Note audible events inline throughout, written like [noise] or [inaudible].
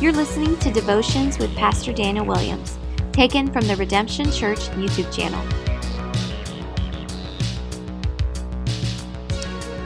You're listening to Devotions with Pastor Daniel Williams, taken from the Redemption Church YouTube channel.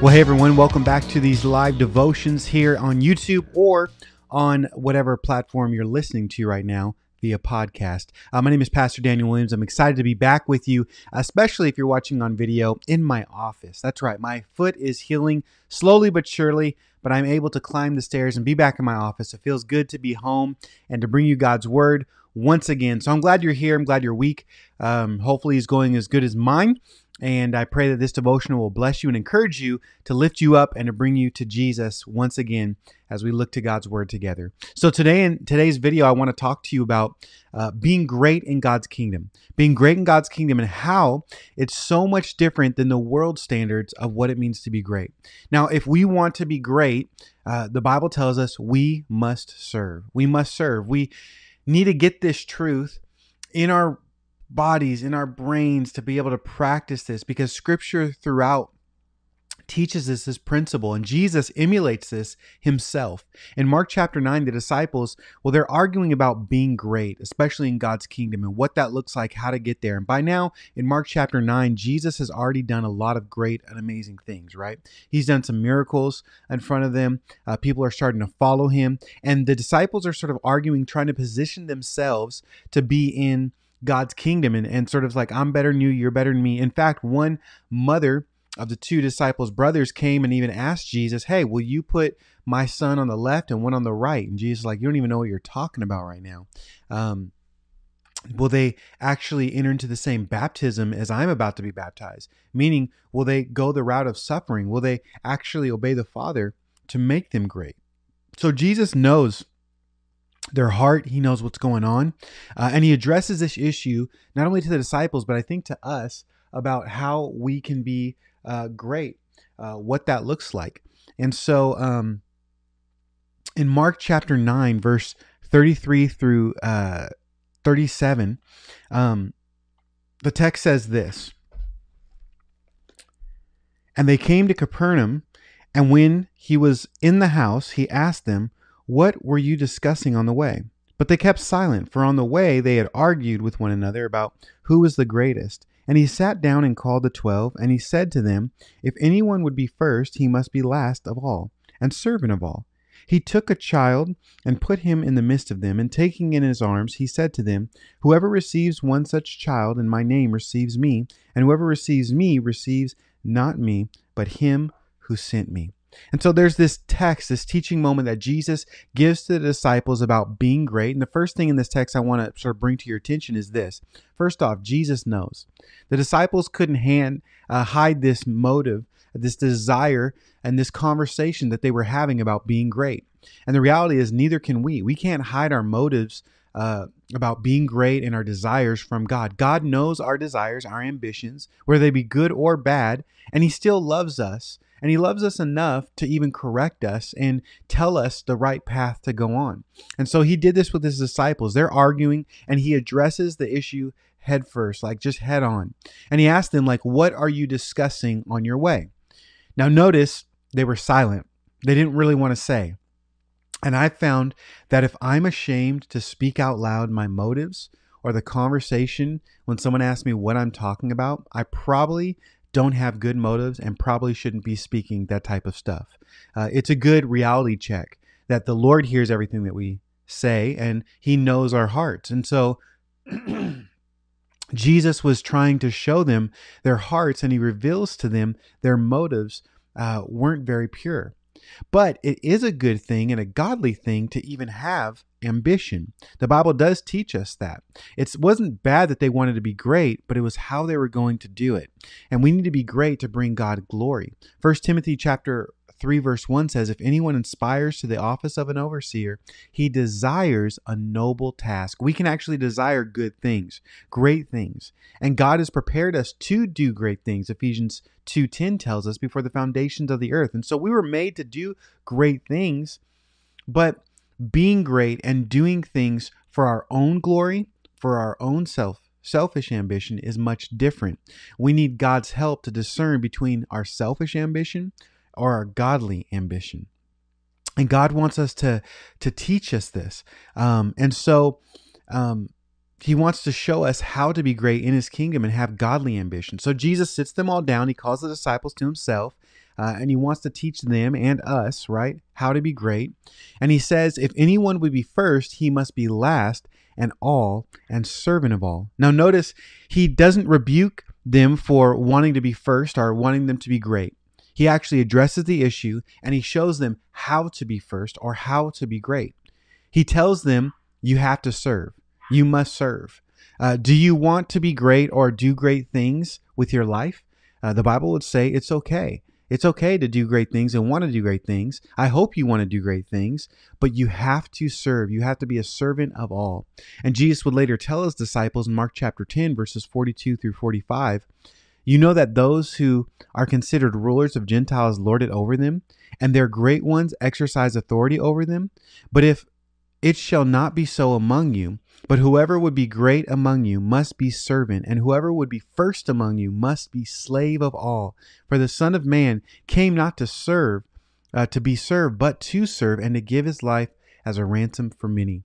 Well, hey everyone, welcome back to these live devotions here on YouTube or on whatever platform you're listening to right now via podcast. Uh, my name is Pastor Daniel Williams. I'm excited to be back with you, especially if you're watching on video in my office. That's right, my foot is healing slowly but surely, but I'm able to climb the stairs and be back in my office. It feels good to be home and to bring you God's word once again. So I'm glad you're here. I'm glad your week um, hopefully is going as good as mine. And I pray that this devotional will bless you and encourage you to lift you up and to bring you to Jesus once again as we look to God's word together. So today in today's video, I want to talk to you about uh, being great in God's kingdom, being great in God's kingdom, and how it's so much different than the world standards of what it means to be great. Now, if we want to be great, uh, the Bible tells us we must serve. We must serve. We need to get this truth in our bodies, in our brains to be able to practice this because scripture throughout teaches us this principle and Jesus emulates this himself. In Mark chapter 9 the disciples well they're arguing about being great especially in God's kingdom and what that looks like how to get there. And by now in Mark chapter 9 Jesus has already done a lot of great and amazing things, right? He's done some miracles in front of them. Uh, people are starting to follow him and the disciples are sort of arguing trying to position themselves to be in God's kingdom and, and sort of like, I'm better than you, you're better than me. In fact, one mother of the two disciples' brothers came and even asked Jesus, Hey, will you put my son on the left and one on the right? And Jesus, like, you don't even know what you're talking about right now. Um, will they actually enter into the same baptism as I'm about to be baptized? Meaning, will they go the route of suffering? Will they actually obey the Father to make them great? So Jesus knows their heart. He knows what's going on. Uh, and he addresses this issue not only to the disciples, but I think to us about how we can be uh, great, uh, what that looks like. And so um, in Mark chapter 9, verse 33 through uh, 37, um, the text says this And they came to Capernaum, and when he was in the house, he asked them, what were you discussing on the way? But they kept silent, for on the way they had argued with one another about who was the greatest. And he sat down and called the twelve, and he said to them, If anyone would be first, he must be last of all, and servant of all. He took a child and put him in the midst of them, and taking in his arms, he said to them, Whoever receives one such child in my name receives me, and whoever receives me receives not me, but him who sent me. And so there's this text, this teaching moment that Jesus gives to the disciples about being great. And the first thing in this text I want to sort of bring to your attention is this. First off, Jesus knows. The disciples couldn't hand, uh, hide this motive, this desire, and this conversation that they were having about being great. And the reality is, neither can we. We can't hide our motives uh, about being great and our desires from God. God knows our desires, our ambitions, whether they be good or bad, and He still loves us and he loves us enough to even correct us and tell us the right path to go on. And so he did this with his disciples. They're arguing and he addresses the issue head first, like just head on. And he asked them like, "What are you discussing on your way?" Now notice they were silent. They didn't really want to say. And I found that if I'm ashamed to speak out loud my motives or the conversation when someone asks me what I'm talking about, I probably don't have good motives and probably shouldn't be speaking that type of stuff. Uh, it's a good reality check that the Lord hears everything that we say and he knows our hearts. And so [clears throat] Jesus was trying to show them their hearts and he reveals to them their motives uh, weren't very pure. But it is a good thing and a godly thing to even have ambition. The Bible does teach us that. It wasn't bad that they wanted to be great, but it was how they were going to do it. And we need to be great to bring God glory. First Timothy chapter 3 verse 1 says if anyone inspires to the office of an overseer he desires a noble task. We can actually desire good things great things. And god has prepared us to do great things ephesians 2:10 tells us before the foundations of the earth. And so we were made to do great things but being great and doing things for our own glory, for our own self selfish ambition is much different. We need God's help to discern between our selfish ambition or our godly ambition. and God wants us to to teach us this. Um, and so um, he wants to show us how to be great in his kingdom and have godly ambition. So Jesus sits them all down. He calls the disciples to himself. Uh, and he wants to teach them and us, right, how to be great. And he says, if anyone would be first, he must be last and all and servant of all. Now, notice he doesn't rebuke them for wanting to be first or wanting them to be great. He actually addresses the issue and he shows them how to be first or how to be great. He tells them, you have to serve. You must serve. Uh, do you want to be great or do great things with your life? Uh, the Bible would say it's okay. It's okay to do great things and want to do great things. I hope you want to do great things, but you have to serve. You have to be a servant of all. And Jesus would later tell his disciples in Mark chapter 10, verses 42 through 45 You know that those who are considered rulers of Gentiles lord it over them, and their great ones exercise authority over them. But if it shall not be so among you, but whoever would be great among you must be servant, and whoever would be first among you must be slave of all. For the Son of Man came not to serve, uh, to be served, but to serve, and to give his life as a ransom for many.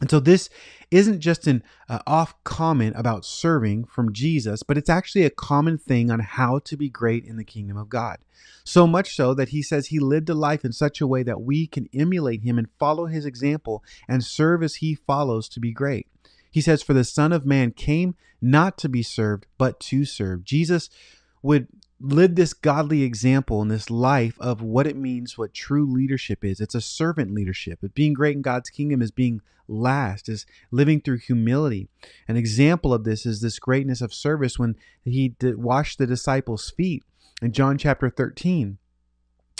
And so this isn't just an uh, off comment about serving from Jesus, but it's actually a common thing on how to be great in the kingdom of God. So much so that he says he lived a life in such a way that we can emulate him and follow his example and serve as he follows to be great. He says, For the Son of Man came not to be served, but to serve. Jesus would live this godly example in this life of what it means, what true leadership is. It's a servant leadership. Being great in God's kingdom is being last, is living through humility. An example of this is this greatness of service when he did washed the disciples' feet in John chapter 13.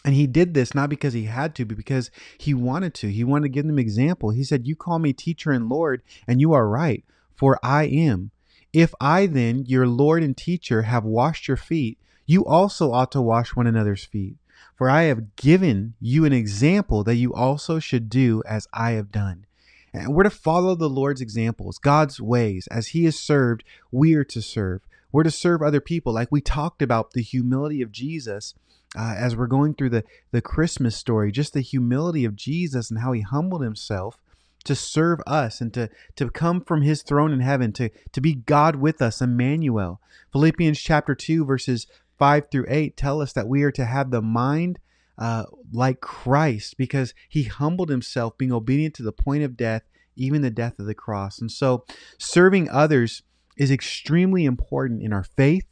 And he did this not because he had to, but because he wanted to. He wanted to give them example. He said, You call me teacher and Lord, and you are right, for I am. If I then, your Lord and teacher, have washed your feet, you also ought to wash one another's feet. For I have given you an example that you also should do as I have done. And we're to follow the Lord's examples, God's ways. As He is served, we are to serve. We're to serve other people. Like we talked about the humility of Jesus uh, as we're going through the, the Christmas story, just the humility of Jesus and how He humbled Himself to serve us and to, to come from his throne in heaven, to, to be God with us, Emmanuel. Philippians chapter 2, verses 5 through 8 tell us that we are to have the mind uh, like Christ because he humbled himself, being obedient to the point of death, even the death of the cross. And so, serving others is extremely important in our faith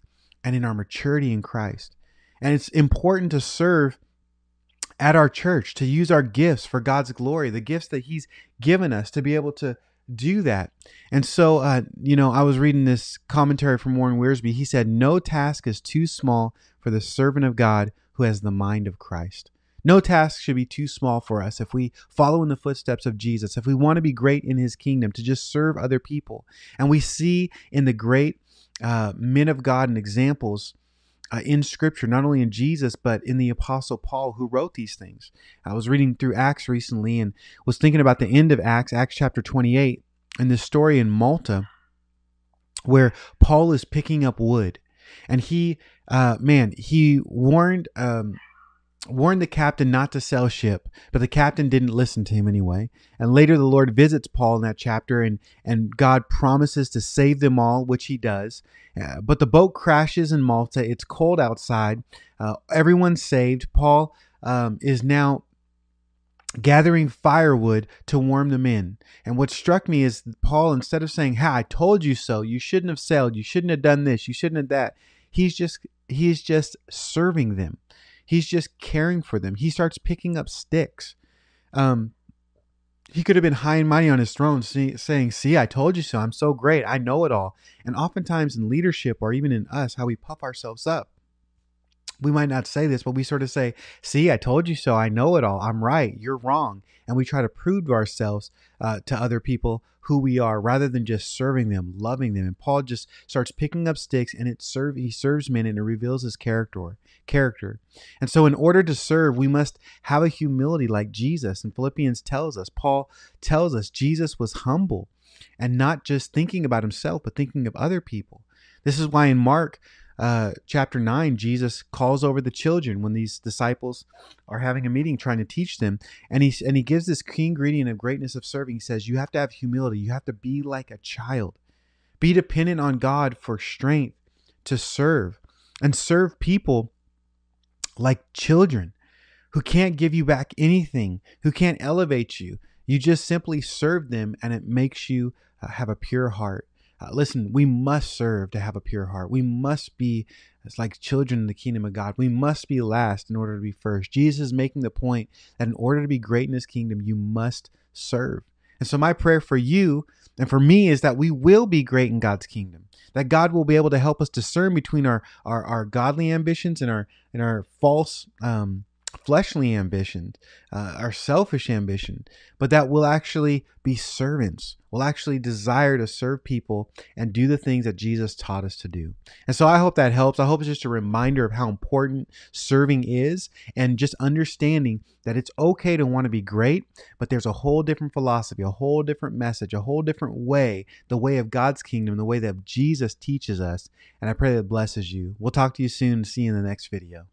and in our maturity in Christ. And it's important to serve at our church, to use our gifts for God's glory, the gifts that He's given us to be able to do that. And so, uh, you know, I was reading this commentary from Warren Wiersbe. He said, No task is too small for the servant of God who has the mind of Christ. No task should be too small for us if we follow in the footsteps of Jesus, if we want to be great in his kingdom, to just serve other people. And we see in the great uh, men of God and examples uh, in Scripture, not only in Jesus, but in the Apostle Paul who wrote these things. I was reading through Acts recently and was thinking about the end of Acts, Acts chapter 28, and this story in Malta where Paul is picking up wood. And he, uh, man, he warned um, warned the captain not to sell ship, but the captain didn't listen to him anyway. And later the Lord visits Paul in that chapter and, and God promises to save them all, which he does. Uh, but the boat crashes in Malta. It's cold outside. Uh, everyone's saved. Paul um, is now gathering firewood to warm them in. And what struck me is Paul, instead of saying, Ha, I told you so, you shouldn't have sailed, you shouldn't have done this, you shouldn't have that, he's just he's just serving them He's just caring for them. He starts picking up sticks. Um, he could have been high and mighty on his throne, see, saying, See, I told you so. I'm so great. I know it all. And oftentimes in leadership or even in us, how we puff ourselves up, we might not say this, but we sort of say, See, I told you so. I know it all. I'm right. You're wrong. And we try to prove to ourselves uh, to other people who we are rather than just serving them, loving them. And Paul just starts picking up sticks and it serve he serves men and it reveals his character character. And so in order to serve, we must have a humility like Jesus. And Philippians tells us, Paul tells us Jesus was humble and not just thinking about himself, but thinking of other people. This is why in Mark uh, chapter 9, Jesus calls over the children when these disciples are having a meeting trying to teach them. And he, and he gives this key ingredient of greatness of serving. He says, You have to have humility. You have to be like a child. Be dependent on God for strength to serve and serve people like children who can't give you back anything, who can't elevate you. You just simply serve them and it makes you uh, have a pure heart. Uh, listen, we must serve to have a pure heart. We must be it's like children in the kingdom of God. We must be last in order to be first. Jesus is making the point that in order to be great in his kingdom, you must serve. And so, my prayer for you and for me is that we will be great in God's kingdom. That God will be able to help us discern between our our, our godly ambitions and our and our false um, fleshly ambition, uh, our selfish ambition, but that we'll actually be servants. We'll actually desire to serve people and do the things that Jesus taught us to do. And so I hope that helps. I hope it's just a reminder of how important serving is and just understanding that it's okay to want to be great, but there's a whole different philosophy, a whole different message, a whole different way, the way of God's kingdom, the way that Jesus teaches us. And I pray that blesses you. We'll talk to you soon. See you in the next video.